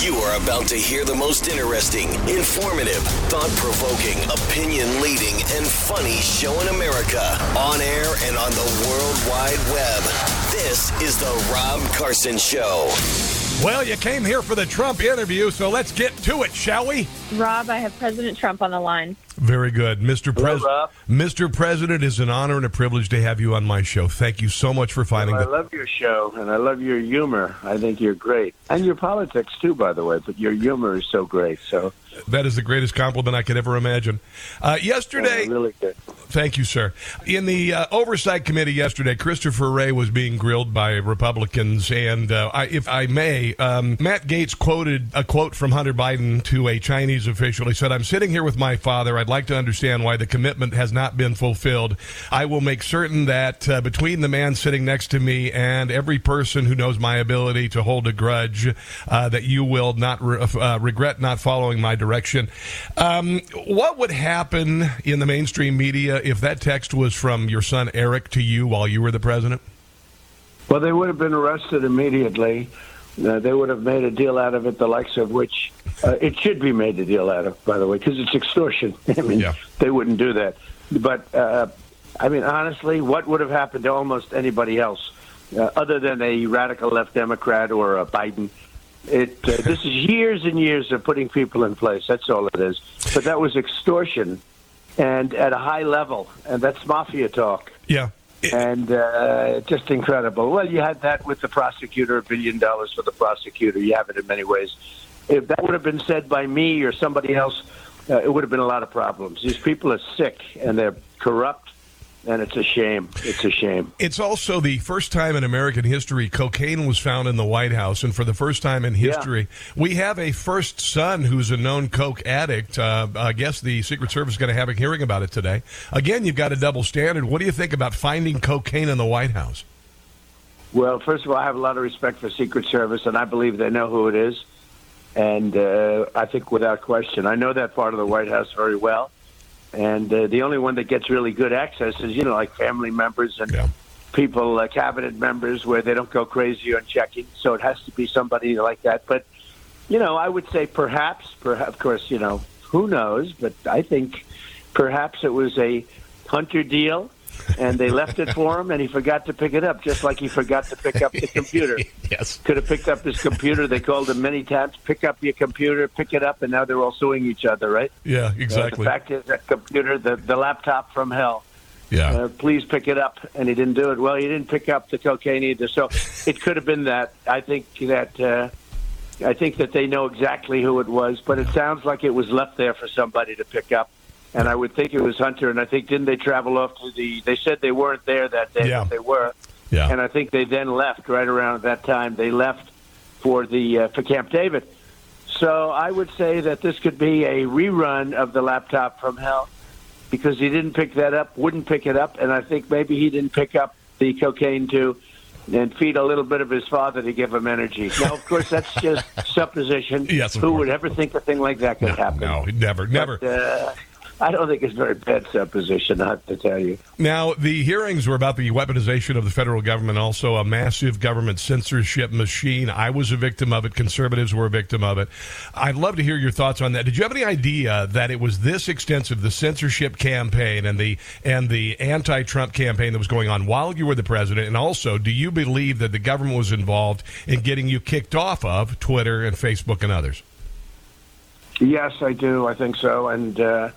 You are about to hear the most interesting, informative, thought provoking, opinion leading, and funny show in America on air and on the World Wide Web. This is The Rob Carson Show. Well, you came here for the Trump interview, so let's get to it, shall we? Rob, I have President Trump on the line. Very good. Mr. President. Mr. President, it's an honor and a privilege to have you on my show. Thank you so much for finding I the love your show, and I love your humor. I think you're great, and your politics too, by the way. But your humor is so great. So That is the greatest compliment I could ever imagine. Uh, yesterday, uh, really good. Thank you, sir. In the uh, oversight committee yesterday, Christopher Wray was being grilled by Republicans, and uh, I, if I may, um, Matt Gaetz quoted a quote from Hunter Biden to a Chinese official. He said, "I'm sitting here with my father. I'd like to understand why the commitment has not been fulfilled. I will make certain that uh, between the man sitting next to me and every person who knows my ability to hold a grudge, uh, that you will not re- uh, regret not following my direction." Um, what would happen in the mainstream media if that text was from your son Eric to you while you were the president? Well, they would have been arrested immediately. Uh, they would have made a deal out of it, the likes of which uh, it should be made a deal out of, by the way, because it's extortion. I mean, Yeah. they wouldn't do that. But uh, I mean, honestly, what would have happened to almost anybody else, uh, other than a radical left Democrat or a Biden? It uh, this is years and years of putting people in place. That's all it is. But that was extortion, and at a high level, and that's mafia talk Yeah. and uh, just incredible. Well, you had that with the prosecutor, a billion dollars for the prosecutor. You have it in many ways. If that would have been said by me or somebody else, uh, it would have been a lot of problems. These people are sick and they're corrupt, and it's a shame. It's a shame. It's also the first time in American history cocaine was found in the White House, and for the first time in history, we have a first son who's a known coke addict. Uh, I guess the Secret Service is going to have a hearing about it today. Again, you've got a double standard. What do you think about finding cocaine in the White House? Well, first of all, I have a lot of respect for Secret Service, and I believe they know who it is. And uh, I think without question, I know that part of the White House very well. And uh, the only one that gets really good access is, you know, like family members and Yeah. people, uh, cabinet members, where they don't go crazy on checking. So it has to be somebody like that. But, you know, I would say perhaps, perhaps, of course, you know, who knows? But I think perhaps it was a hunter deal. And they left it for him, and he forgot to pick it up, just like he forgot to pick up the computer. Yes. Could have picked up his computer. They called him many times. Pick up your computer. Pick it up, and now they're all suing each other, right? Yeah, Uh, exactly. the fact is, that computer, the the laptop from hell. yeah. Uh, please pick it up, and he didn't do it. Well, he didn't pick up the cocaine either, so it could have been that. I think that uh, I think that they know exactly who it was, but it sounds like it was left there for somebody to pick up. And I would think it was Hunter. And I think didn't they travel off to the? They said they weren't there that day. Yeah. but They were. Yeah. And I think they then left right around that time. They left for the uh, for Camp David. So I would say that this could be a rerun of the laptop from hell because he didn't pick that up, wouldn't pick it up, and I think maybe he didn't pick up the cocaine too and feed a little bit of his father to give him energy. Now, of course, that's just supposition. Yes, Who course. would ever think a thing like that could happen? No, never, never. But, uh, I don't think it's very bad supposition, I have to tell you. Now, the hearings were about the weaponization of the federal government, also a massive government censorship machine. I was a victim of it. Conservatives were a victim of it. I'd love to hear your thoughts on that. Did you have any idea that it was this extensive, the censorship campaign and the and the anti-Trump campaign that was going on while you were the president? And also, do you believe that the government was involved in getting you kicked off of Twitter and Facebook and others? Yes, I do. I think so. And, uh,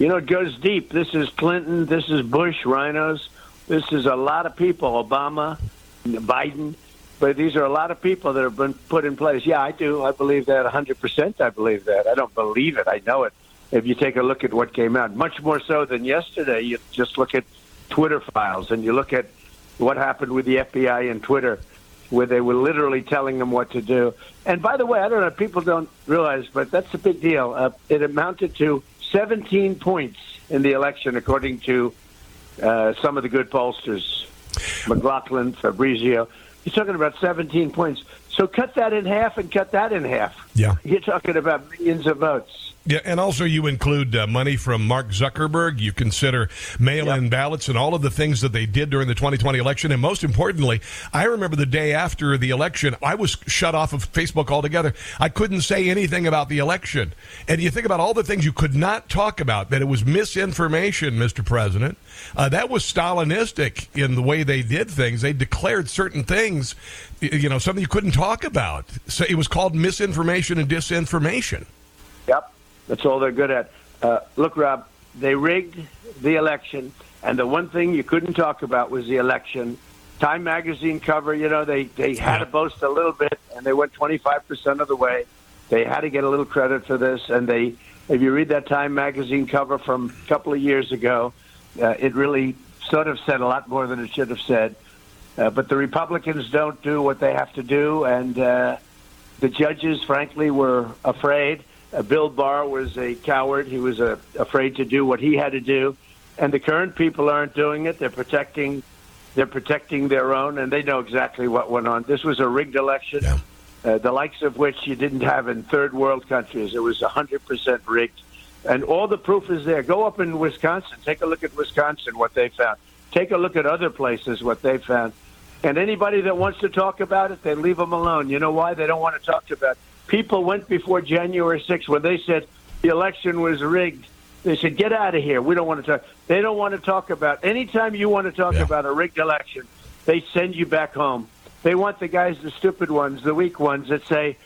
you know, it goes deep. This is Clinton. This is Bush, RINOs. This is a lot of people, Obama, Biden. But these are a lot of people that have been put in place. Yeah, I do. I believe that 100%. I believe that. I don't believe it. I know it. If you take a look at what came out, much more so than yesterday, you just look at Twitter files and you look at what happened with the FBI and Twitter where they were literally telling them what to do. And by the way, I don't know, people don't realize, but that's a big deal. Uh, it amounted to 17 points in the election, according to uh, some of the good pollsters, McLaughlin, Fabrizio. You're talking about 17 points. So cut that in half and cut that in half. Yeah. You're talking about millions of votes. Yeah, and also you include uh, money from Mark Zuckerberg. You consider mail-in yep. ballots and all of the things that they did during the 2020 election. And most importantly, I remember the day after the election, I was shut off of Facebook altogether. I couldn't say anything about the election. And you think about all the things you could not talk about. That it was misinformation, Mr. President. Uh, that was Stalinistic in the way they did things. They declared certain things, you know, something you couldn't talk about. So it was called misinformation and disinformation. Yep. That's all they're good at. Uh, look, Rob, they rigged the election, and the one thing you couldn't talk about was the election. Time magazine cover, you know, they, they had to boast a little bit, and they went 25% of the way. They had to get a little credit for this, and they, if you read that Time magazine cover from a couple of years ago, uh, it really sort of said a lot more than it should have said. Uh, but the Republicans don't do what they have to do, and uh, the judges, frankly, were afraid. Uh, Bill Barr was a coward. He was uh, afraid to do what he had to do, and the current people aren't doing it. They're protecting, they're protecting their own, and they know exactly what went on. This was a rigged election, yeah. uh, the likes of which you didn't have in third world countries. It was 100% rigged, and all the proof is there. Go up in Wisconsin, take a look at Wisconsin, what they found. Take a look at other places, what they found. And anybody that wants to talk about it, they leave them alone. You know why? They don't want to talk about it people went before January 6th when they said the election was rigged. They said, get out of here. We don't want to talk. They don't want to talk about, anytime you want to talk yeah. about a rigged election, they send you back home. They want the guys, the stupid ones, the weak ones that say,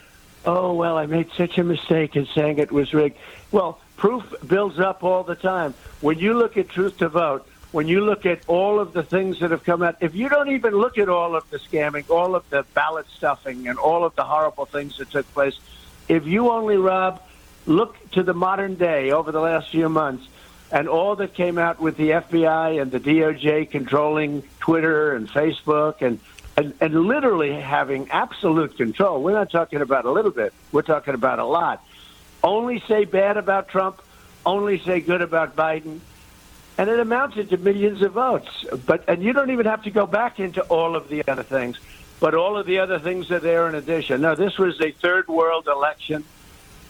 oh, well, I made such a mistake in saying it was rigged. Well, proof builds up all the time. When you look at True the Vote, when you look at all of the things that have come out, if you don't even look at all of the scamming, all of the ballot stuffing, and all of the horrible things that took place, if you only, Rob, look to the modern day over the last few months and all that came out with the FBI and the DOJ controlling Twitter and Facebook and, and, and literally having absolute control. We're not talking about a little bit, we're talking about a lot. Only say bad about Trump, only say good about Biden and it amounted to millions of votes. But and you don't even have to go back into all of the other things, but all of the other things are there in addition. Now, this was a third world election,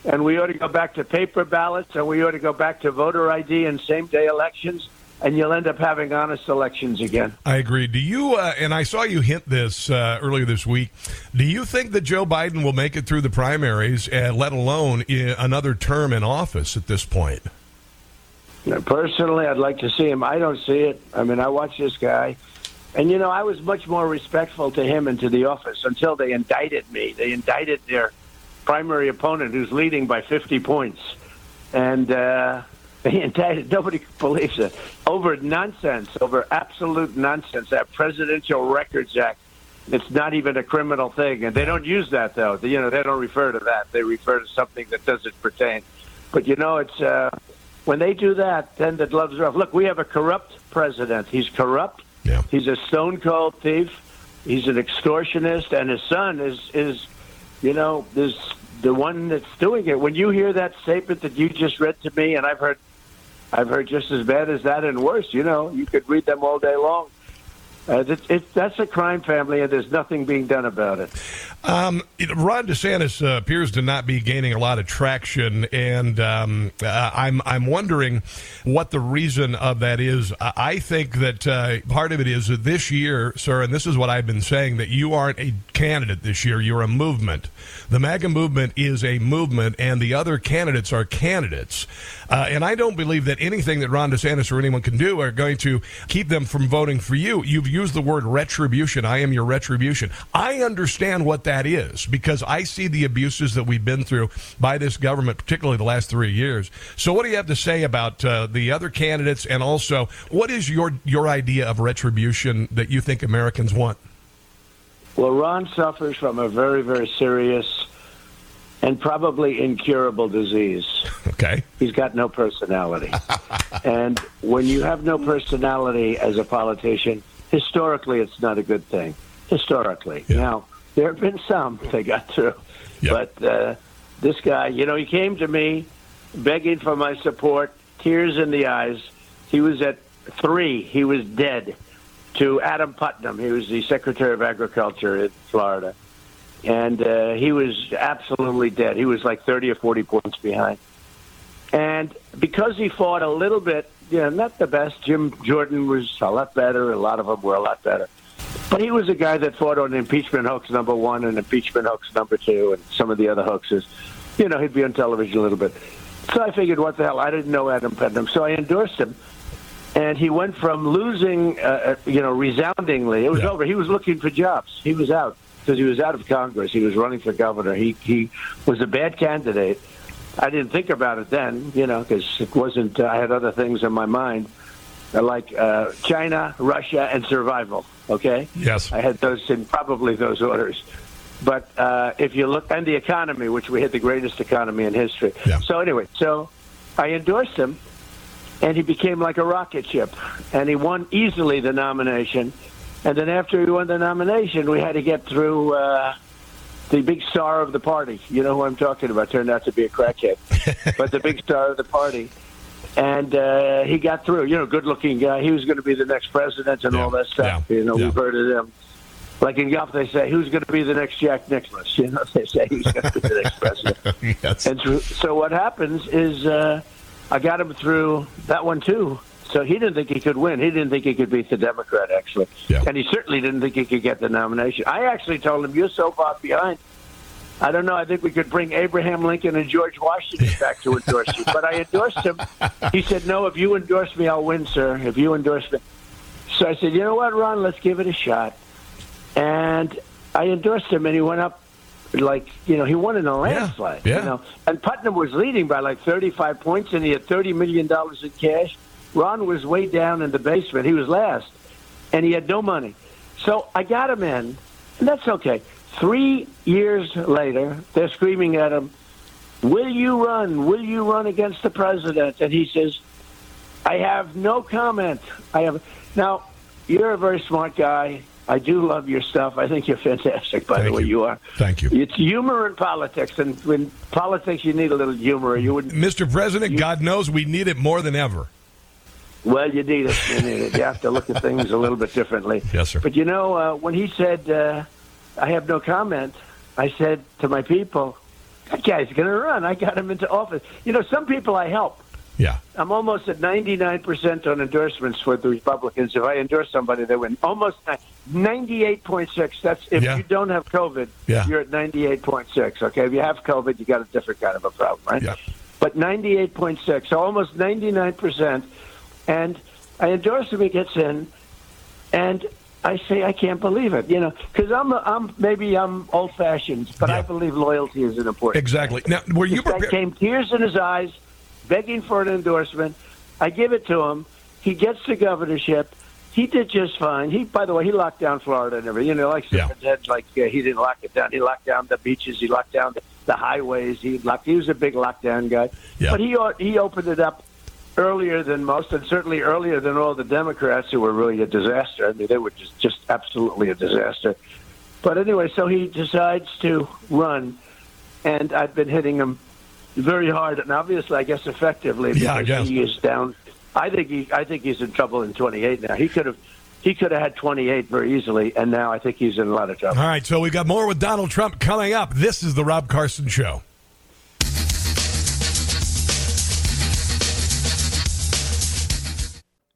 and we ought to go back to paper ballots, and we ought to go back to voter ID and same day elections. And you'll end up having honest elections again. I agree. Do you? Uh, and I saw you hint this uh, earlier this week. Do you think that Joe Biden will make it through the primaries, uh, let alone another term in office at this point? Personally, I'd like to see him. I don't see it. I mean, I watch this guy, and you know, I was much more respectful to him and to the office until they indicted me. They indicted their primary opponent, who's leading by 50 points, and uh, they indicted. Nobody believes it over nonsense, over absolute nonsense. That Presidential Records Act. It's not even a criminal thing, and they don't use that though. You know, they don't refer to that. They refer to something that doesn't pertain. But you know, it's. Uh, when they do that, then the gloves are off. Look, we have a corrupt president. He's corrupt. Yeah. He's a stone cold thief. He's an extortionist, and his son is is, you know, is the one that's doing it. When you hear that statement that you just read to me, and I've heard, I've heard just as bad as that and worse. You know, you could read them all day long. Uh, it, it, that's a crime family, and there's nothing being done about it. Um, Ron DeSantis uh, appears to not be gaining a lot of traction, and um, uh, I'm I'm wondering what the reason of that is. I think that uh, part of it is that this year, sir, and this is what I've been saying, that you aren't a candidate this year. You're a movement. The MAGA movement is a movement, and the other candidates are candidates. Uh, and I don't believe that anything that Ron DeSantis or anyone can do are going to keep them from voting for you. You've used the word retribution. I am your retribution. I understand what that is because I see the abuses that we've been through by this government, particularly the last three years. So, what do you have to say about uh, the other candidates, and also what is your your idea of retribution that you think Americans want? Well, Ron suffers from a very, very serious and probably incurable disease. Okay. He's got no personality. and when you have no personality as a politician, historically, it's not a good thing. Historically. Yeah. Now, there have been some they got through. Yeah. But uh, this guy, you know, he came to me begging for my support, tears in the eyes. He was at three, he was dead to Adam Putnam. He was the Secretary of Agriculture in Florida. And uh, he was absolutely dead. He was like 30 or 40 points behind. And because he fought a little bit, you know, not the best, Jim Jordan was a lot better. A lot of them were a lot better. But he was a guy that fought on impeachment hoax number one and impeachment hoax number two and some of the other hoaxes. You know, he'd be on television a little bit. So I figured, what the hell? I didn't know Adam Putnam. So I endorsed him and he went from losing, uh, you know, resoundingly. It was Yeah. over. He was looking for jobs. He was out because he was out of Congress. He was running for governor. He he was a bad candidate. I didn't think about it then, you know, because it wasn't. Uh, I had other things in my mind, uh, like uh, China, Russia, and survival. Okay. Yes. I had those in probably those orders. But uh, if you look, and the economy, which we had the greatest economy in history. Yeah. So anyway, so I endorsed him, and he became like a rocket ship, and he won easily the nomination. And then after he won the nomination, we had to get through uh, the big star of the party. You know who I'm talking about? Turned out to be a crackhead, but the big star of the party. And uh, he got through. You know, good-looking guy. He was going to be the next president and Yeah. all that stuff. Yeah. You know, Yeah. we've heard of him. Like in golf, they say, "Who's going to be the next Jack Nicklaus?" You know, they say, "Who's going to be the next president?" yes. And so, so what happens is uh, I got him through that one too. So he didn't think he could win. He didn't think he could beat the Democrat, actually. Yeah. And he certainly didn't think he could get the nomination. I actually told him, You're so far behind. I don't know. I think we could bring Abraham Lincoln and George Washington back to endorse you. But I endorsed him. He said, No, if you endorse me, I'll win, sir. If you endorse me. So I said, You know what, Ron? Let's give it a shot. And I endorsed him, and he went up like you know he won in a landslide. yeah. You know, and Putnam was leading by like 35 points, and he had 30 million dollars in cash. Ron was way down in the basement. He was last, and he had no money. So I got him in, and that's okay. Three years later, they're screaming at him, "Will you run? Will you run against the president?" And he says, "I have no comment. I have now." You're a very smart guy. I do love your stuff. I think you're fantastic, by Thank the way. you. You are. Thank you. It's humor in politics, and in politics, you need a little humor. You wouldn't. Mr. President, God knows we need it more than ever. Well, you need it. You need it. You have to look at things a little bit differently. Yes, sir. But you know, uh, when he said, uh, "I have no comment," I said to my people, "That guy's going to run." I got him into office. You know, some people I help. Yeah. I'm almost at 99% on endorsements for the Republicans. If I endorse somebody, they win. Almost 98.6. That's if Yeah. you don't have COVID, Yeah. you're at 98.6. Okay, if you have COVID, you got a different kind of a problem, right? Yeah. But 98.6, so almost 99%. And I endorse him. He gets in, and I say I can't believe it. You know, because I'm I'm maybe I'm old fashioned, but Yeah. I believe loyalty is an important. Exactly. Now, were you prepared? came tears in his eyes, begging for an endorsement. I give it to him. He gets the governorship. He did just fine. He, by the way, he locked down Florida and everything. You know, like Yeah. said, like uh, he didn't lock it down. He locked down the beaches. He locked down the, the highways. He locked. He was a big lockdown guy. Yeah. But he he opened it up earlier than most, and certainly earlier than all the Democrats who were really a disaster. I mean, they were just just absolutely a disaster. But anyway, so he decides to run, and I've been hitting him very hard, and obviously, I guess effectively because Yeah, I guess. he is down. I think he, I think he's in trouble in 28 now. He could have, he could have had 28 very easily, and now I think he's in a lot of trouble. All right, so we've got more with Donald Trump coming up. This is the Rob Carson Show.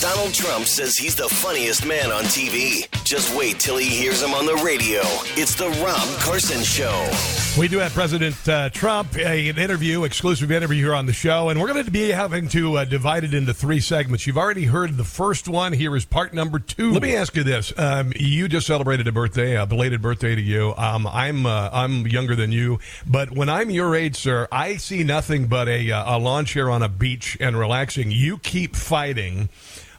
Donald Trump says he's the funniest man on TV. Just wait till he hears him on the radio. It's the Rob Carson Show. We do have President uh, Trump, a, an interview, exclusive interview here on the show, and we're going to be having to uh, divide it into three segments. You've already heard the first one. Here is part number two. Let me ask you this: um, You just celebrated a birthday, a belated birthday to you. Um, I'm uh, I'm younger than you, but when I'm your age, sir, I see nothing but a, uh, a lawn chair on a beach and relaxing. You keep fighting.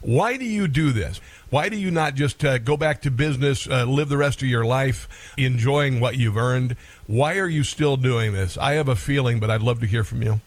Why do you do this? Why do you not just uh, go back to business, uh, live the rest of your life enjoying what you've earned? Why are you still doing this? I have a feeling, but I'd love to hear from you.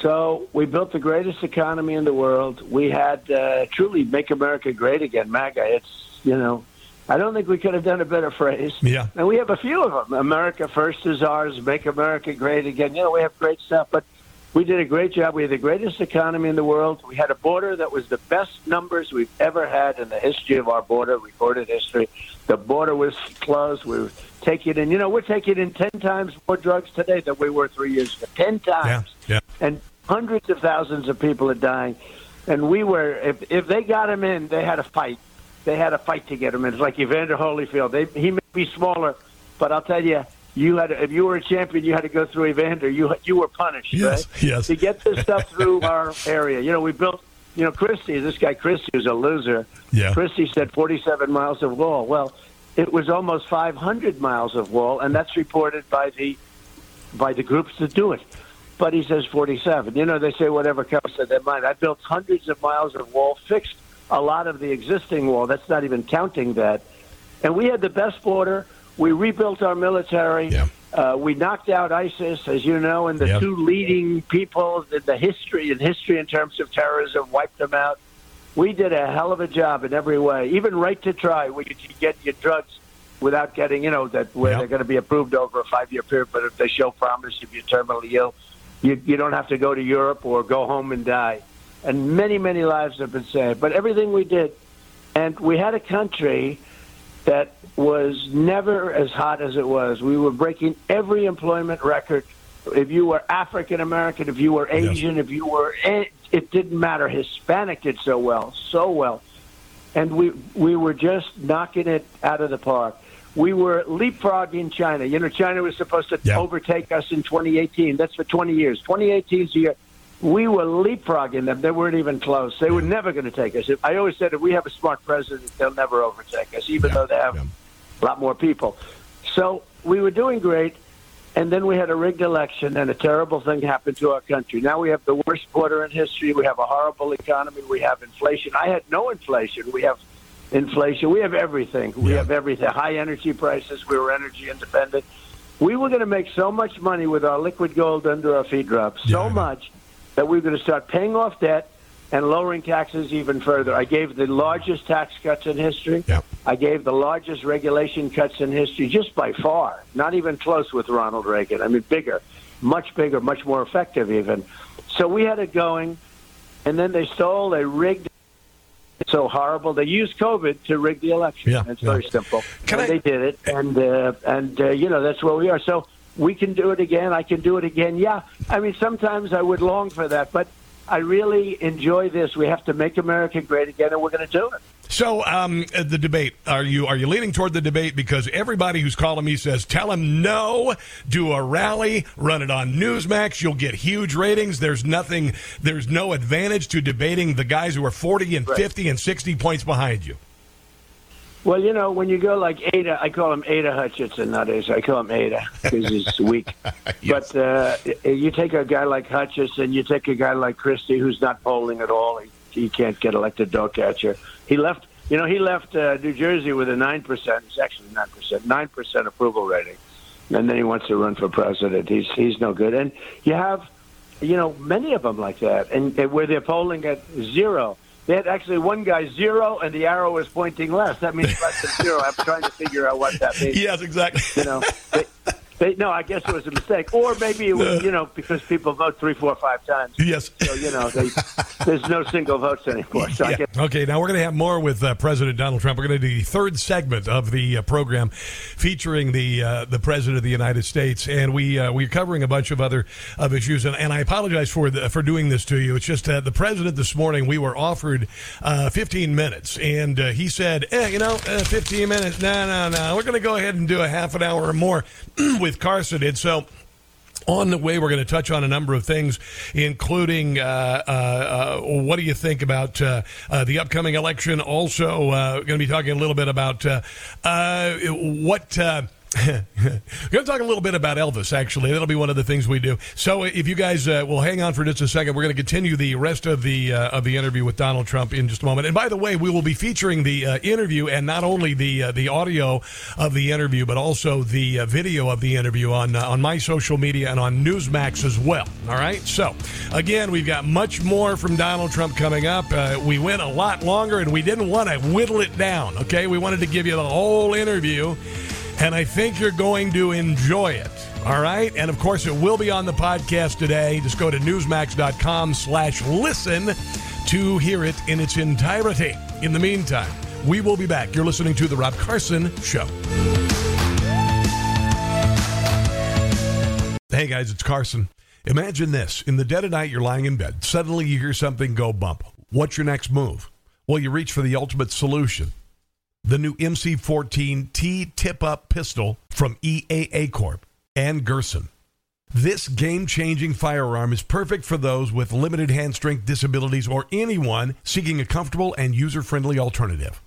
So we built the greatest economy in the world. We had uh, truly make America great again, MAGA. It's you know, I don't think we could have done a better phrase. Yeah. And we have a few of them. America first is ours. Make America great again. You know, we have great stuff, but we did a great job. We had the greatest economy in the world. We had a border that was the best numbers we've ever had in the history of our border, recorded history. The border was closed. We were taking in, you know, we're taking in 10 times more drugs today than we were three years ago. 10 times. Yeah, yeah. And hundreds of thousands of people are dying. And we were, if, if they got him in, they had a fight. They had a fight to get him in. It's like Evander Holyfield. They, he may be smaller, but I'll tell you, you had to, if you were a champion, you had to go through Evander. You you were punished, Yes, right? yes. To get this stuff through our area. You know, we built. You know, Christie. This guy Christie was a loser. Yeah. Christie said 47 miles of wall. Well, it was almost 500 miles of wall, and that's reported by the by the groups that do it. But he says 47. You know, they say whatever comes to their mind. I built hundreds of miles of wall, fixed a lot of the existing wall. That's not even counting that. And we had the best border. We rebuilt our military. Yeah. Uh, we knocked out ISIS, as you know, and the Yep. two leading people in the history in history in terms of terrorism wiped them out. We did a hell of a job in every way, even right to try, where you can get your drugs without getting, you know, that where Yep. they're going to be approved over a five-year period. But if they show promise, if you're terminally ill, you you don't have to go to Europe or go home and die. And many, many lives have been saved. But everything we did, and we had a country that was never as hot as it was. We were breaking every employment record. If you were African American, if you were Asian, if you were, it didn't matter. Hispanic did so well, so well, and we we were just knocking it out of the park. We were leapfrogging China. You know, China was supposed to Yeah. overtake us in 2018. That's for 20 years. 2018 is the year. We were leapfrogging them. They weren't even close. They were never going to take us. I always said if we have a smart president, they'll never overtake us, even Yeah, though they have yeah. a lot more people. So we were doing great, and then we had a rigged election, and a terrible thing happened to our country. Now we have the worst border in history. We have a horrible economy. We have inflation. I had no inflation. We have inflation. We have everything. We Yeah. have everything. High energy prices. We were energy independent. We were going to make so much money with our liquid gold under our feet drops, so much that we were going to start paying off debt and lowering taxes even further. I gave the largest tax cuts in history. Yep. I gave the largest regulation cuts in history, just by far. Not even close with Ronald Reagan. I mean, bigger, much bigger, much more effective, even. So we had it going, and then they stole, they rigged. It's so horrible. They used COVID to rig the election. Yeah, it's yeah. very simple. Can and I- they did it, and uh, and uh, you know that's where we are. So we can do it again. I can do it again. Yeah, I mean sometimes I would long for that, but I really enjoy this. We have to make America great again, and we're going to do it. So, um, uh, the debate are you are you leaning toward the debate because everybody who's calling me says tell him no, do a rally, run it on Newsmax, you'll get huge ratings. There's nothing, there's no advantage to debating the guys who are 40 and Right. 50 and 60 points behind you. Well, you know, when you go like Ada, I call him Ada Hutchinson nowadays. I call him Ada because he's weak. Yes. But uh, you take a guy like Hutchinson, you take a guy like Christie, who's not polling at all. He, he can't get elected dog catcher. He left, you know, he left uh, New Jersey with a nine percent. It's actually nine percent, nine percent approval rating, and then he wants to run for president. He's he's no good. And you have, you know, many of them like that, and, and where they're polling at zero. They had actually one guy zero, and the arrow was pointing less. That means less than zero. I'm trying to figure out what that means Yes, exactly. you know they, They, no, I guess it was a mistake, or maybe it was, you know, because people vote three, four, five times. Yes. So you know, they, there's no single votes anymore. So I Yeah. guess Okay, now we're going to have more with uh, President Donald Trump. We're going to do the third segment of the uh, program featuring the uh, the President of the United States, and we uh, we're covering a bunch of other of issues. And, and I apologize for the, for doing this to you. It's just uh, the President this morning. We were offered uh, 15 minutes, and uh, he said, eh, "You know, uh, 15 minutes? No, no, no. We're going to go ahead and do a half an hour or more with Carson." And so. On the way, we're going to touch on a number of things, including uh, uh, uh, what do you think about uh, uh, the upcoming election? Also, uh, going to be talking a little bit about what. Uh, We're going to talk a little bit about Elvis, actually. That'll be one of the things we do. So, if you guys uh, will hang on for just a second, we're going to continue the rest of the uh, of the interview with Donald Trump in just a moment. And by the way, we will be featuring the uh, interview and not only the uh, the audio of the interview, but also the uh, video of the interview on uh, on my social media and on Newsmax as well. All right. So, again, we've got much more from Donald Trump coming up. Uh, we went a lot longer, and we didn't want to whittle it down. Okay, we wanted to give you the whole interview and I think you're going to enjoy it. All right, and of course, it will be on the podcast today. Just go to newsmax.com/slash listen to hear it in its entirety. In the meantime, we will be back. You're listening to the Rob Carson Show. Hey guys, it's Carson. Imagine this: in the dead of night, you're lying in bed. Suddenly, you hear something go bump. What's your next move? Well, you reach for the ultimate solution the new MC14T tip up pistol from EAA Corp and Girsan. This game changing firearm is perfect for those with limited hand strength disabilities or anyone seeking a comfortable and user friendly alternative.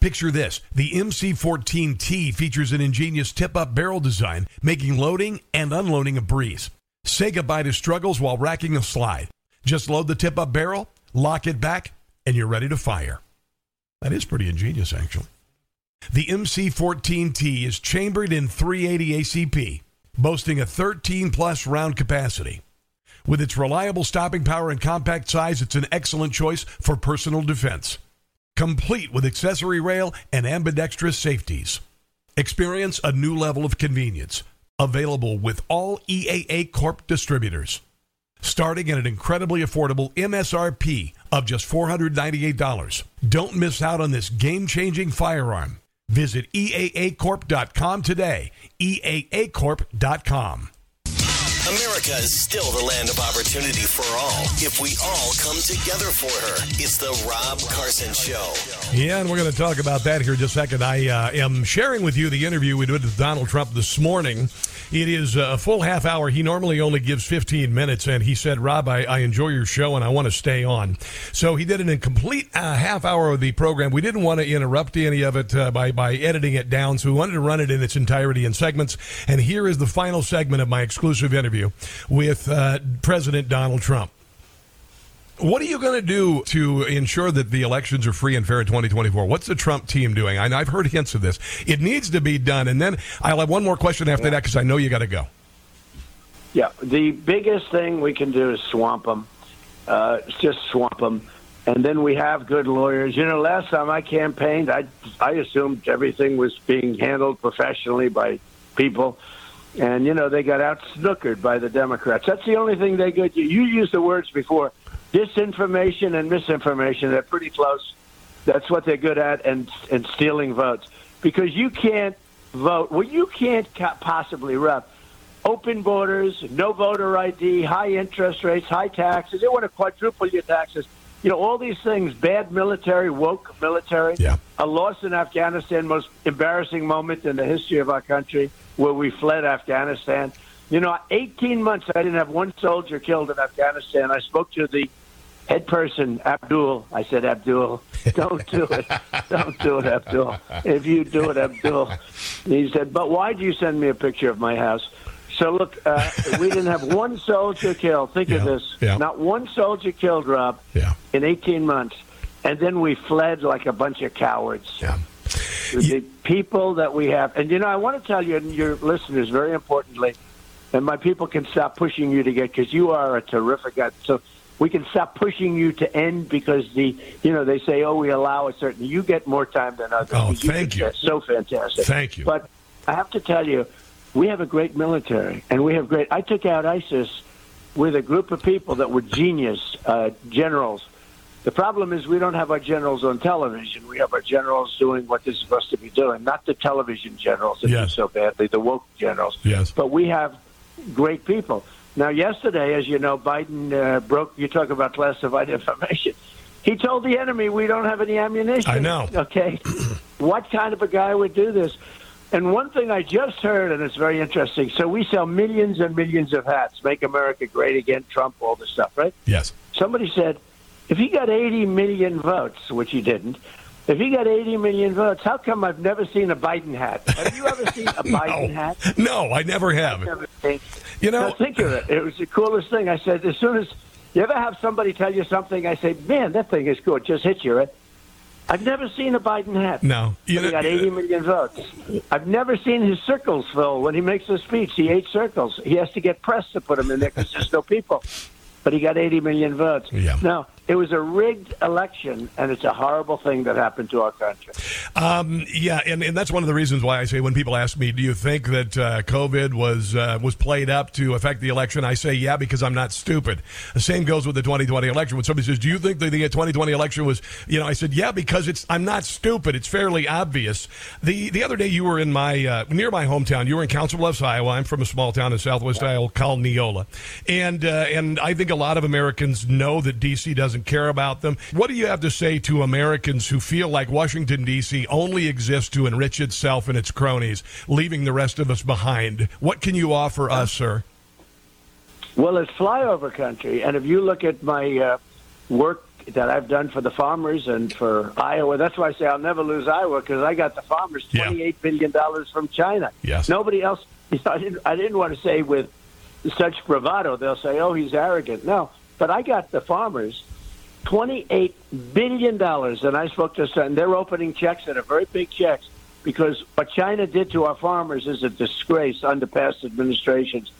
Picture this the MC14T features an ingenious tip up barrel design, making loading and unloading a breeze. Say goodbye to struggles while racking a slide. Just load the tip up barrel, lock it back, and you're ready to fire. That is pretty ingenious, actually. The MC14T is chambered in 380 ACP, boasting a 13 plus round capacity. With its reliable stopping power and compact size, it's an excellent choice for personal defense. Complete with accessory rail and ambidextrous safeties. Experience a new level of convenience. Available with all EAA Corp distributors starting at an incredibly affordable MSRP of just $498. Don't miss out on this game changing firearm. Visit EAAcorp.com today. EAAcorp.com. America is still the land of opportunity for all if we all come together for her. It's the Rob Carson Show. Yeah, and we're going to talk about that here in just a second. I uh, am sharing with you the interview we did with Donald Trump this morning. It is a full half hour. He normally only gives 15 minutes, and he said, Rob, I, I enjoy your show and I want to stay on. So he did an incomplete uh, half hour of the program. We didn't want to interrupt any of it uh, by, by editing it down, so we wanted to run it in its entirety in segments. And here is the final segment of my exclusive interview with uh, President Donald Trump. What are you going to do to ensure that the elections are free and fair in 2024? What's the Trump team doing? I, I've heard hints of this. It needs to be done. And then I'll have one more question after that because I know you got to go. Yeah, the biggest thing we can do is swamp them. Uh, just swamp them. And then we have good lawyers. You know, last time I campaigned, I, I assumed everything was being handled professionally by people. And, you know, they got out snookered by the Democrats. That's the only thing they could. You, you used the words before disinformation and misinformation. They're pretty close. That's what they're good at, and, and stealing votes. Because you can't vote. Well, you can't possibly rub open borders, no voter ID, high interest rates, high taxes. They want to quadruple your taxes. You know, all these things, bad military, woke military. Yeah. A loss in Afghanistan, most embarrassing moment in the history of our country, where we fled Afghanistan. You know, 18 months, I didn't have one soldier killed in Afghanistan. I spoke to the head person, Abdul. I said, Abdul, don't do it. Don't do it, Abdul. If you do it, Abdul. He said, but why do you send me a picture of my house? So look, uh, we didn't have one soldier killed. Think Yeah, of this: yeah. not one soldier killed, Rob, Yeah. in 18 months, and then we fled like a bunch of cowards. Yeah. The people that we have, and you know, I want to tell you and your listeners very importantly, and my people can stop pushing you to get because you are a terrific guy. So we can stop pushing you to end because the you know they say oh we allow a certain you get more time than others. Oh, You thank you. So fantastic. Thank you. But I have to tell you, we have a great military, and we have great. I took out ISIS with a group of people that were genius uh, generals. The problem is we don't have our generals on television. We have our generals doing what they're supposed to be doing, not the television generals that Yes. do so badly, the woke generals. Yes. But we have great people. Now, yesterday, as you know, Biden uh, broke. You talk about classified information. He told the enemy we don't have any ammunition. I know. Okay, what kind of a guy would do this? And one thing I just heard, and it's very interesting. So we sell millions and millions of hats, "Make America Great Again," Trump, all this stuff, right? Yes. Somebody said, if he got 80 million votes, which he didn't, if he got 80 million votes, how come I've never seen a Biden hat? Have you ever seen a Biden no. hat? No, I never have. Never. You know- Now, think of it. It was the coolest thing. I said, as soon as you ever have somebody tell you something, I say, man, that thing is cool. It just hits you, right? I've never seen a Biden hat. No. You he got 80 million votes. I've never seen his circles fill when he makes a speech. He eight circles. He has to get press to put them in there because there's no people. But he got 80 million votes. Yeah. No, it was a rigged election, and it's a horrible thing that happened to our country. Um, yeah, and, and that's one of the reasons why I say when people ask me, "Do you think that uh, COVID was uh, was played up to affect the election?" I say, "Yeah," because I'm not stupid. The same goes with the 2020 election. When somebody says, "Do you think that the 2020 election was?" You know, I said, "Yeah," because it's I'm not stupid. It's fairly obvious. the The other day, you were in my uh, near my hometown. You were in Council Bluffs, Iowa. I'm from a small town in Southwest Iowa called Neola, and uh, and I think a lot of Americans know that DC doesn't care about them. What do you have to say to Americans who feel like Washington D.C. only exists to enrich itself and its cronies, leaving the rest of us behind? What can you offer us, sir? Well, it's flyover country, and if you look at my uh, work that I've done for the farmers and for Iowa, that's why I say I'll never lose Iowa because I got the farmers Yeah. twenty-eight billion dollars from China. Yes. Nobody else. I didn't. I didn't want to say with such bravado. They'll say, "Oh, he's arrogant." No, but I got the farmers twenty-eight billion dollars, and I spoke to some. They're opening checks that are very big checks because what China did to our farmers is a disgrace under past administrations,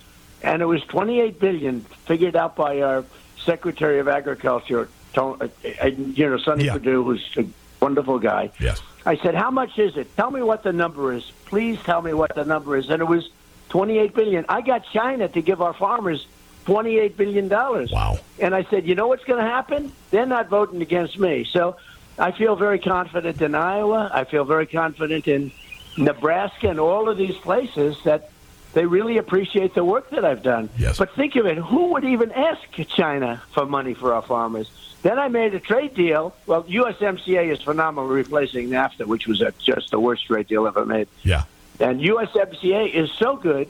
and it was twenty-eight billion figured out by our Secretary of Agriculture, uh, uh, you know, Sonny Yeah. Perdue, who's a wonderful guy. Yes. I said, "How much is it? Tell me what the number is. Please tell me what the number is." And it was 28 billion. I got China to give our farmers 28 billion dollars. Wow. And I said, "You know what's going to happen? They're not voting against me." So I feel very confident in Iowa. I feel very confident in Nebraska and all of these places that they really appreciate the work that I've done. Yes. But think of it, who would even ask China for money for our farmers? Then I made a trade deal. Well, USMCA is phenomenal, replacing NAFTA, which was a, just the worst trade deal ever made. Yeah. And USMCA is so good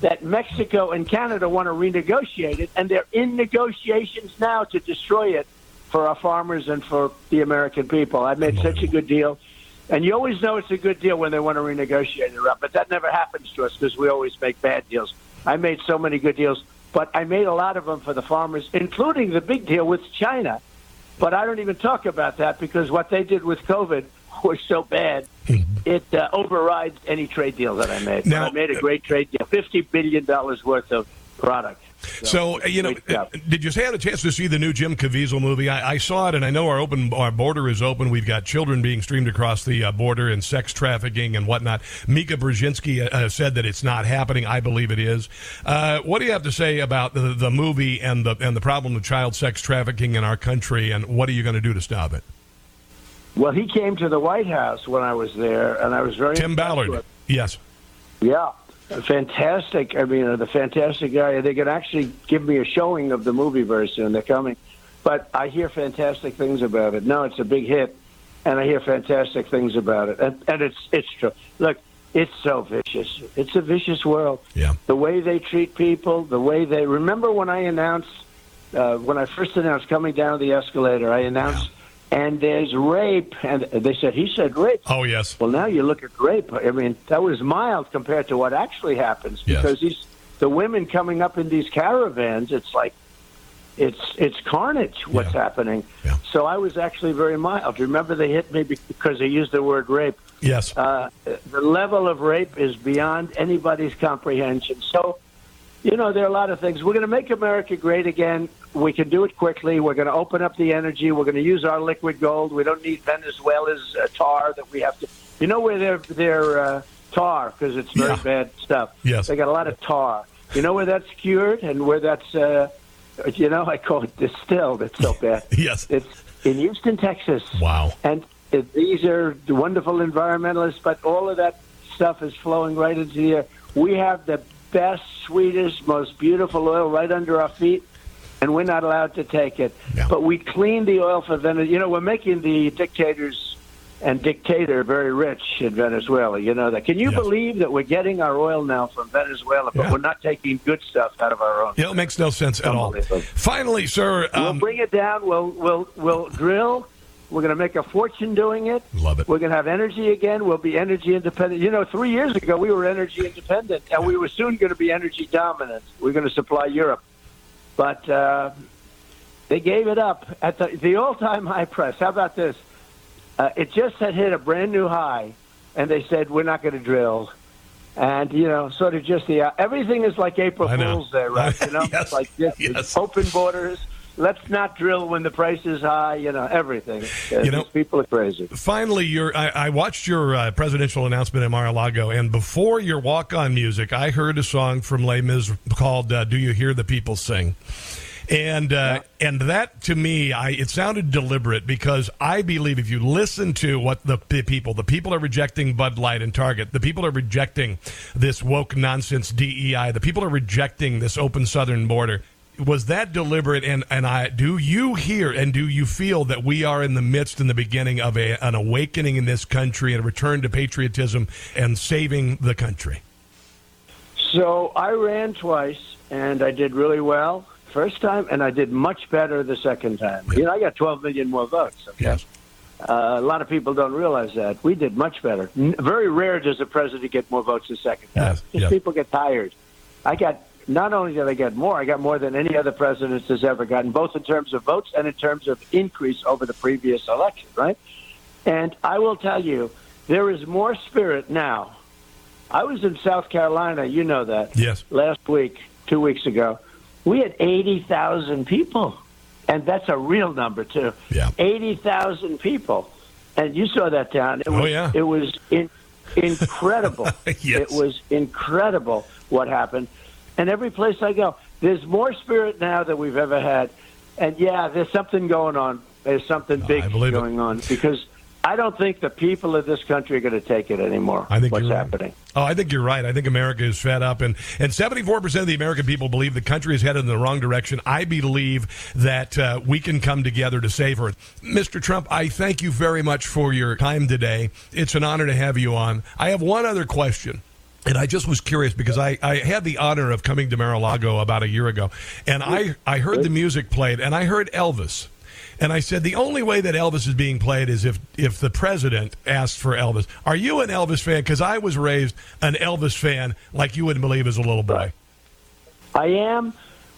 that Mexico and Canada want to renegotiate it, and they're in negotiations now to destroy it for our farmers and for the American people. I made such a good deal. And you always know it's a good deal when they want to renegotiate it up, but that never happens to us because we always make bad deals. I made so many good deals, but I made a lot of them for the farmers, including the big deal with China. But I don't even talk about that because what they did with COVID was so bad, it uh, overrides any trade deal that I made. Now- I made a great trade deal, fifty billion dollars worth of product. So, uh, you know, great did you have a chance to see the new Jim Caviezel movie? I, I saw it, and I know our open our border is open. We've got children being streamed across the uh, border and sex trafficking and whatnot. Mika Brzezinski uh, uh, said that it's not happening. I believe it is. Uh, what do you have to say about the, the movie and the and the problem of child sex trafficking in our country, and what are you going to do to stop it? Well, he came to the White House when I was there, and I was very Tim Ballard, yes, Yeah, fantastic. I mean, the fantastic guy. They could actually give me a showing of the movie very soon. They're coming, but I hear fantastic things about it. No, it's a big hit, and I hear fantastic things about it. And, and it's it's true. Look, it's so vicious. It's a vicious world. Yeah. The way they treat people, the way they remember when I announced uh, when I first announced coming down the escalator, I announced. And there's rape, and they said he said rape. oh yes, Well, now you look at rape. I mean, that was mild compared to what actually happens Yes. because these the women coming up in these caravans. It's like it's it's carnage what's Yeah. happening. Yeah. So I was actually very mild. Remember, they hit me because they used the word rape. yes. Uh, the level of rape is beyond anybody's comprehension. So, you know, there are a lot of things. We're going to make America great again. We can do it quickly. We're going to open up the energy. We're going to use our liquid gold. We don't need Venezuela's uh, tar that we have to. You know where they're they're uh, tar because it's very Yeah. bad stuff. Yes. They got a lot of tar. You know where that's cured and where that's, uh, you know, I call it distilled. It's so bad. Yes. It's in Houston, Texas. Wow. And it, these are wonderful environmentalists, but all of that stuff is flowing right into the air. We have the best, sweetest, most beautiful oil right under our feet, and we're not allowed to take it. Yeah. But we clean the oil for Venezuela. You know, we're making the dictators and dictator very rich in Venezuela. You know that. Can you Yes. believe that we're getting our oil now from Venezuela, but Yeah. we're not taking good stuff out of our own? Yeah, it makes no sense at all. Finally, sir. We'll Um, bring it down. We'll we'll we'll drill. We're going to make a fortune doing it. Love it. We're going to have energy again. We'll be energy independent. You know, three years ago we were energy independent, and we were soon going to be energy dominant. We're going to supply Europe, but uh, they gave it up at the, the all-time high price. How about this? Uh, it just had hit a brand new high, and they said we're not going to drill. And you know, sort of just the uh, everything is like April Fool's Day, right? You know, Yes. it's like just Yes. open borders. Let's not drill when the price is high. You know, everything. Uh, You know- people are crazy. Finally, your I, I watched your uh, presidential announcement at Mar-a-Lago, and before your walk-on music, I heard a song from Les Mis called uh, "Do You Hear the People Sing." And uh, and that to me, I it sounded deliberate because I believe if you listen to what the p- people, the people are rejecting Bud Light and Target, the people are rejecting this woke nonsense DEI, the people are rejecting this open southern border. Was that deliberate? And and I do you hear and do you feel that we are in the midst in the beginning of a, an awakening in this country and a return to patriotism and saving the country? So I ran twice, and I did really well first time, and I did much better the second time. You know, I got 12 million more votes. Okay? Yes. Uh, a lot of people don't realize that. We did much better. N- very rare does a president get more votes the second time. Yes, yes. people get tired. I got not only did I get more, I got more than any other president has ever gotten, both in terms of votes and in terms of increase over the previous election, right? And I will tell you, there is more spirit now. I was in South Carolina, you know that Yes. last week, two weeks ago, we had 80,000 people. And that's a real number, too. Yeah. 80,000 people. And you saw that town. It Oh, was, yeah. It was in, incredible. Yes. It was incredible what happened. And every place I go, there's more spirit now than we've ever had. And yeah, there's something going on. There's something big believe it. going on because I don't think the people of this country are going to take it anymore. I think what's right. happening. Oh, I think you're right. I think America is fed up, and and 74 percent of the American people believe the country is headed in the wrong direction. I believe that uh, we can come together to save her. Mr. Trump, I thank you very much for your time today. It's an honor to have you on. I have one other question. And I just was curious because I, I had the honor of coming to Mar-a-Lago about a year ago, and I, I heard the music played, and I heard Elvis. And I said the only way that Elvis is being played is if if the president asked for Elvis. Are you an Elvis fan? Because I was raised an Elvis fan, like you wouldn't believe as a little boy. I am,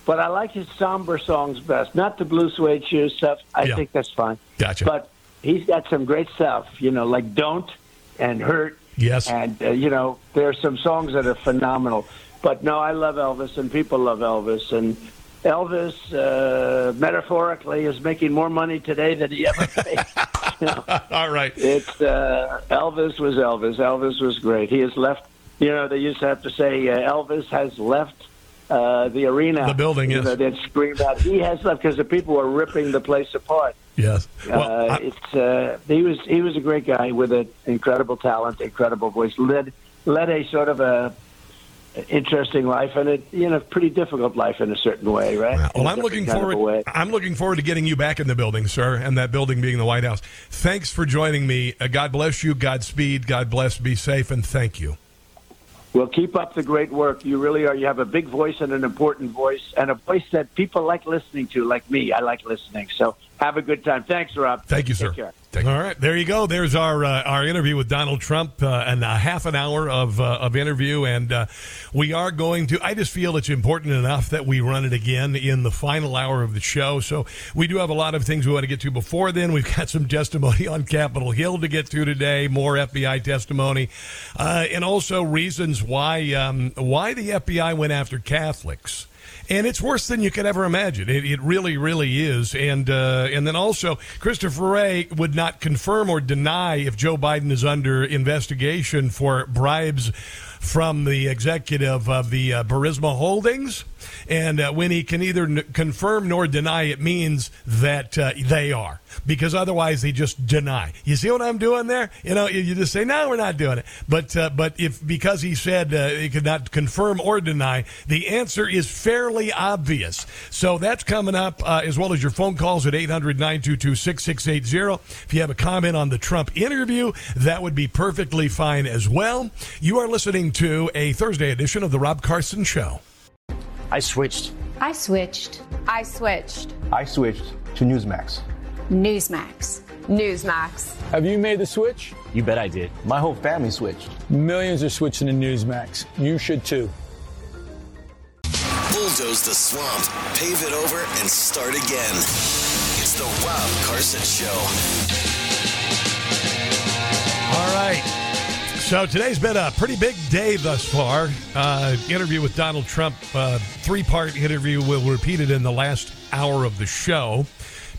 but I like his somber songs best, not the blue suede shoes stuff. I Yeah. think that's fine. Gotcha. But he's got some great stuff, you know, like "Don't" and "Hurt." Yes. And uh, you know, there are some songs that are phenomenal. But no, I love Elvis, and people love Elvis, and Elvis, uh, metaphorically, is making more money today than he ever made. you know, All right. it's uh, Elvis was Elvis. Elvis was great. He has left. You know, they used to have to say uh, Elvis has left uh, the arena, The building, You yes. know, they'd scream out, "He has left!" because the people were ripping the place apart. Yes. Well, uh, it's uh, he was he was a great guy with an incredible talent, incredible voice. led led a sort of a interesting life and a you know pretty difficult life in a certain way, right? Well, I'm looking different kind of a forward. I'm looking forward to getting you back in the building, sir, and that building being the White House. Thanks for joining me. Uh, God bless you. Godspeed. God bless. Be safe, and thank you. Well, keep up the great work. You really are. You have a big voice and an important voice, and a voice that people like listening to, like me. I like listening. So have a good time. Thanks, Rob. Thank you, Take sir. care. All right, there you go. There's our uh, our interview with Donald Trump, uh, and a half an hour of uh, of interview, and uh, we are going to. I just feel it's important enough that we run it again in the final hour of the show. So we do have a lot of things we want to get to before then. We've got some testimony on Capitol Hill to get to today, more FBI testimony, uh, and also reasons why um, why the FBI went after Catholics. And it's worse than you could ever imagine. It, it really, really is. And uh, and then also, Christopher Wray would not confirm or deny if Joe Biden is under investigation for bribes from the executive of the uh, Burisma Holdings. And uh, when he can either n- confirm nor deny, it means that uh, they are, because otherwise they just deny. You see what I'm doing there? You know, you just say, no, we're not doing it. But uh, but if because he said uh, he could not confirm or deny, the answer is fairly obvious. So that's coming up, uh, as well as your phone calls at 800 922 6680. If you have a comment on the Trump interview, that would be perfectly fine as well. You are listening to a Thursday edition of The Rob Carson Show. I switched. I switched. I switched. I switched to Newsmax. Newsmax. Newsmax. Have you made the switch? You bet I did. My whole family switched. Millions are switching to Newsmax. You should too. Bulldoze the swamp, pave it over, and start again. It's the Rob Carson Show. All right. So today's been a pretty big day thus far. Uh, interview with Donald Trump, uh, three part interview. We'll repeat it in the last hour of the show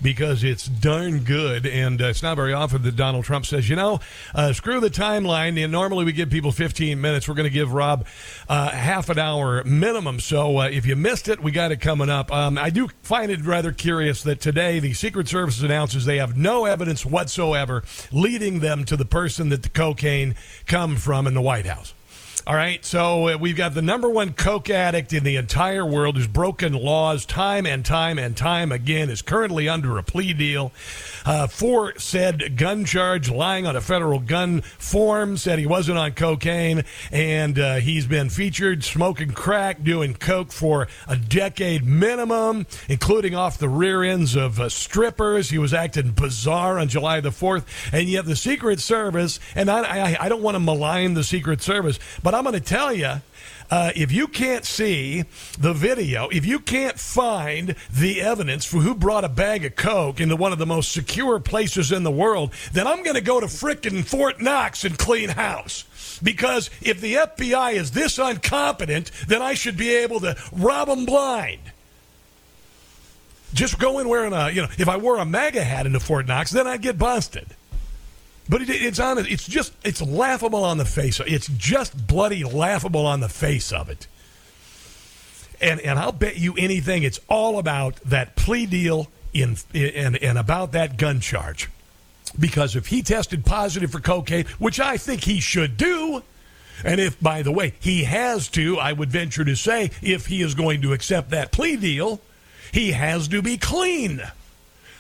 because it's darn good. And uh, it's not very often that Donald Trump says, you know, uh, screw the timeline. And normally we give people 15 minutes. We're going to give Rob uh, half an hour minimum. So uh, if you missed it, we got it coming up. Um, I do find it rather curious that today the Secret Service announces they have no evidence whatsoever leading them to the person that the cocaine come from in the White House. All right, so uh, we've got the number one coke addict in the entire world who's broken laws time and time and time again, is currently under a plea deal uh, for said gun charge, lying on a federal gun form, said he wasn't on cocaine, and uh, he's been featured smoking crack, doing coke for a decade minimum, including off the rear ends of uh, strippers. He was acting bizarre on July the 4th, and yet the Secret Service, and I, I, I don't want to malign the Secret Service, but I'm going to tell you. Uh, if you can't see the video, if you can't find the evidence for who brought a bag of coke into one of the most secure places in the world, then I'm going to go to frickin' Fort Knox and clean house. Because if the FBI is this incompetent, then I should be able to rob them blind. Just go in wearing a, you know, if I wore a MAGA hat into Fort Knox, then I'd get busted. But it, it's on. It's just. It's laughable on the face. It's just bloody laughable on the face of it. And and I'll bet you anything. It's all about that plea deal in and and about that gun charge. Because if he tested positive for cocaine, which I think he should do, and if, by the way, he has to, I would venture to say, if he is going to accept that plea deal, he has to be clean.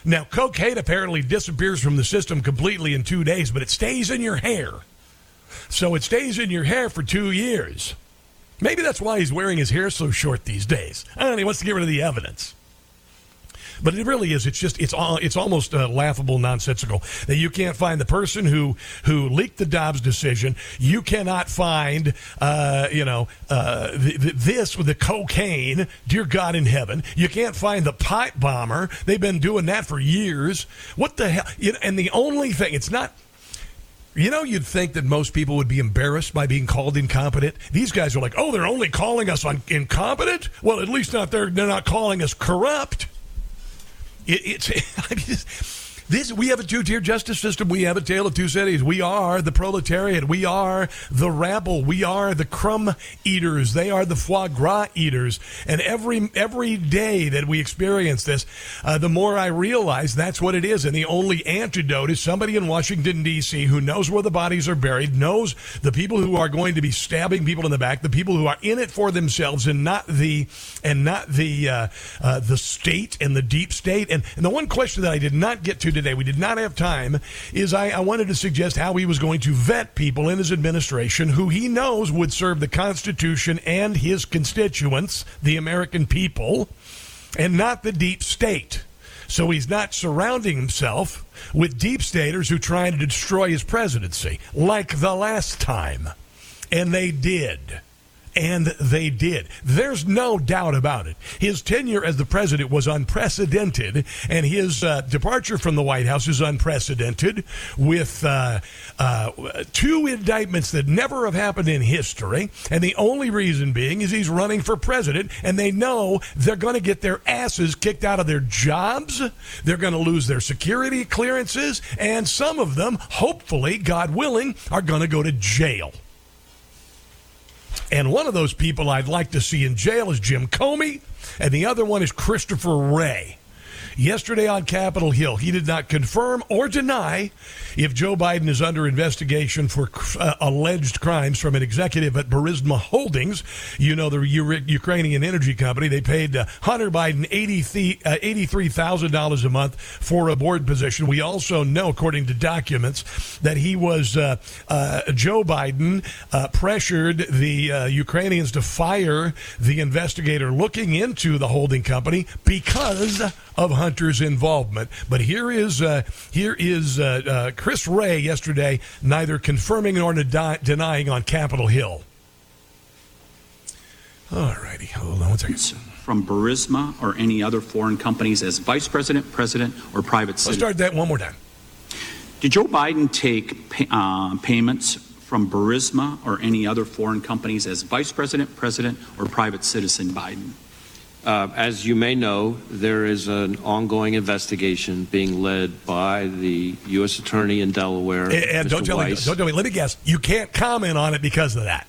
Now, cocaine apparently disappears from the system completely in two days, but it stays in your hair. So it stays in your hair for two years. Maybe that's why he's wearing his hair so short these days. I don't know. He wants to get rid of the evidence. But it really is. It's just it's it's almost uh, laughable, nonsensical that you can't find the person who who leaked the Dobbs decision. You cannot find uh, you know uh, th- th- this with the cocaine. Dear God in heaven, you can't find the pipe bomber. They've been doing that for years. What the hell? You know, and the only thing it's not. You know, you'd think that most people would be embarrassed by being called incompetent. These guys are like, "Oh, they're only calling us on incompetent." Well, at least not they're they're not calling us corrupt. It, it's I mean, this. We have a two-tier justice system. We have a tale of two cities. We are the proletariat. We are the rabble. We are the crumb eaters. They are the foie gras eaters. And every every day that we experience this, uh, the more I realize that's what it is. And the only antidote is somebody in Washington D.C. who knows where the bodies are buried, knows the people who are going to be stabbing people in the back, the people who are in it for themselves, and not the and not the uh, uh, the state and the deep state. And, and the one question that I did not get to today, we did not have time, is I, I wanted to suggest how he was going to vet people in his administration who he knows would serve the Constitution and his constituents, the American people, and not the deep state. So he's not surrounding himself with deep staters who try to destroy his presidency, like the last time. And they did. And they did. There's no doubt about it. His tenure as the president was unprecedented, and his uh, departure from the White House is unprecedented, with uh, uh, two indictments that never have happened in history. And the only reason being is he's running for president, and they know they're going to get their asses kicked out of their jobs. They're going to lose their security clearances, and some of them, hopefully, God willing, are going to go to jail. And one of those people I'd like to see in jail is Jim Comey, and the other one is Christopher Wray. Yesterday on Capitol Hill, he did not confirm or deny if Joe Biden is under investigation for uh, alleged crimes from an executive at Burisma Holdings. You know, the U- Ukrainian energy company. They paid uh, Hunter Biden uh, $83,000 a month for a board position. We also know, according to documents, that he was, uh, uh, Joe Biden uh, pressured the Ukrainians to fire the investigator looking into the holding company because of Hunter's involvement. But here is uh, here is uh, uh, Chris Wray yesterday, neither confirming nor de- denying on Capitol Hill. All righty, hold on one second. From Burisma or any other foreign companies as vice president, president, or private citizen. Let's start that one more time. Did Joe Biden take pay, uh, payments from Burisma or any other foreign companies as vice president, president, or private citizen Biden? Uh, as you may know, there is an ongoing investigation being led by the U.S. Attorney in Delaware. And, and don't, tell me, don't tell me, let me guess, you can't comment on it because of that.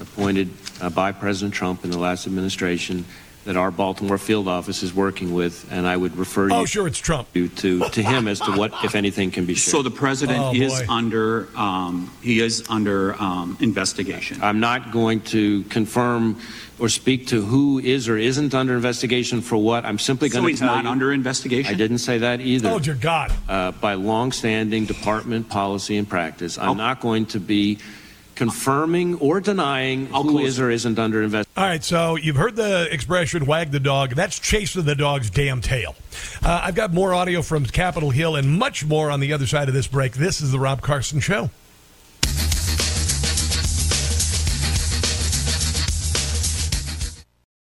Appointed uh, by President Trump in the last administration that our Baltimore field office is working with, and I would refer oh, you. sure, it's Trump. To, to, to him as to what, if anything, can be shared. So the president oh, is boy. under um, he is under um, investigation. I'm not going to confirm or speak to who is or isn't under investigation for what. I'm simply going to so to he's not you. under investigation. I didn't say that either. Oh, dear God. Uh, by long-standing department policy and practice, I'm I'll- not going to be confirming or denying I'll who close. is or isn't under investigation. All right, so you've heard the expression "wag the dog." That's chasing the dog's damn tail. Uh, I've got more audio from Capitol Hill and much more on the other side of this break. This is the Rob Carson Show.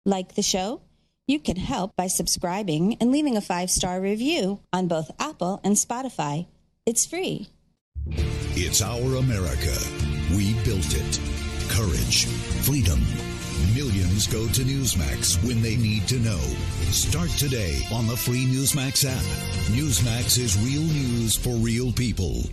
Like the show? You can help by subscribing and leaving a five star review on both Apple and Spotify. It's free. It's our America. We built it. Courage, freedom. Millions go to Newsmax when they need to know. Start today on the free Newsmax app. Newsmax is real news for real people.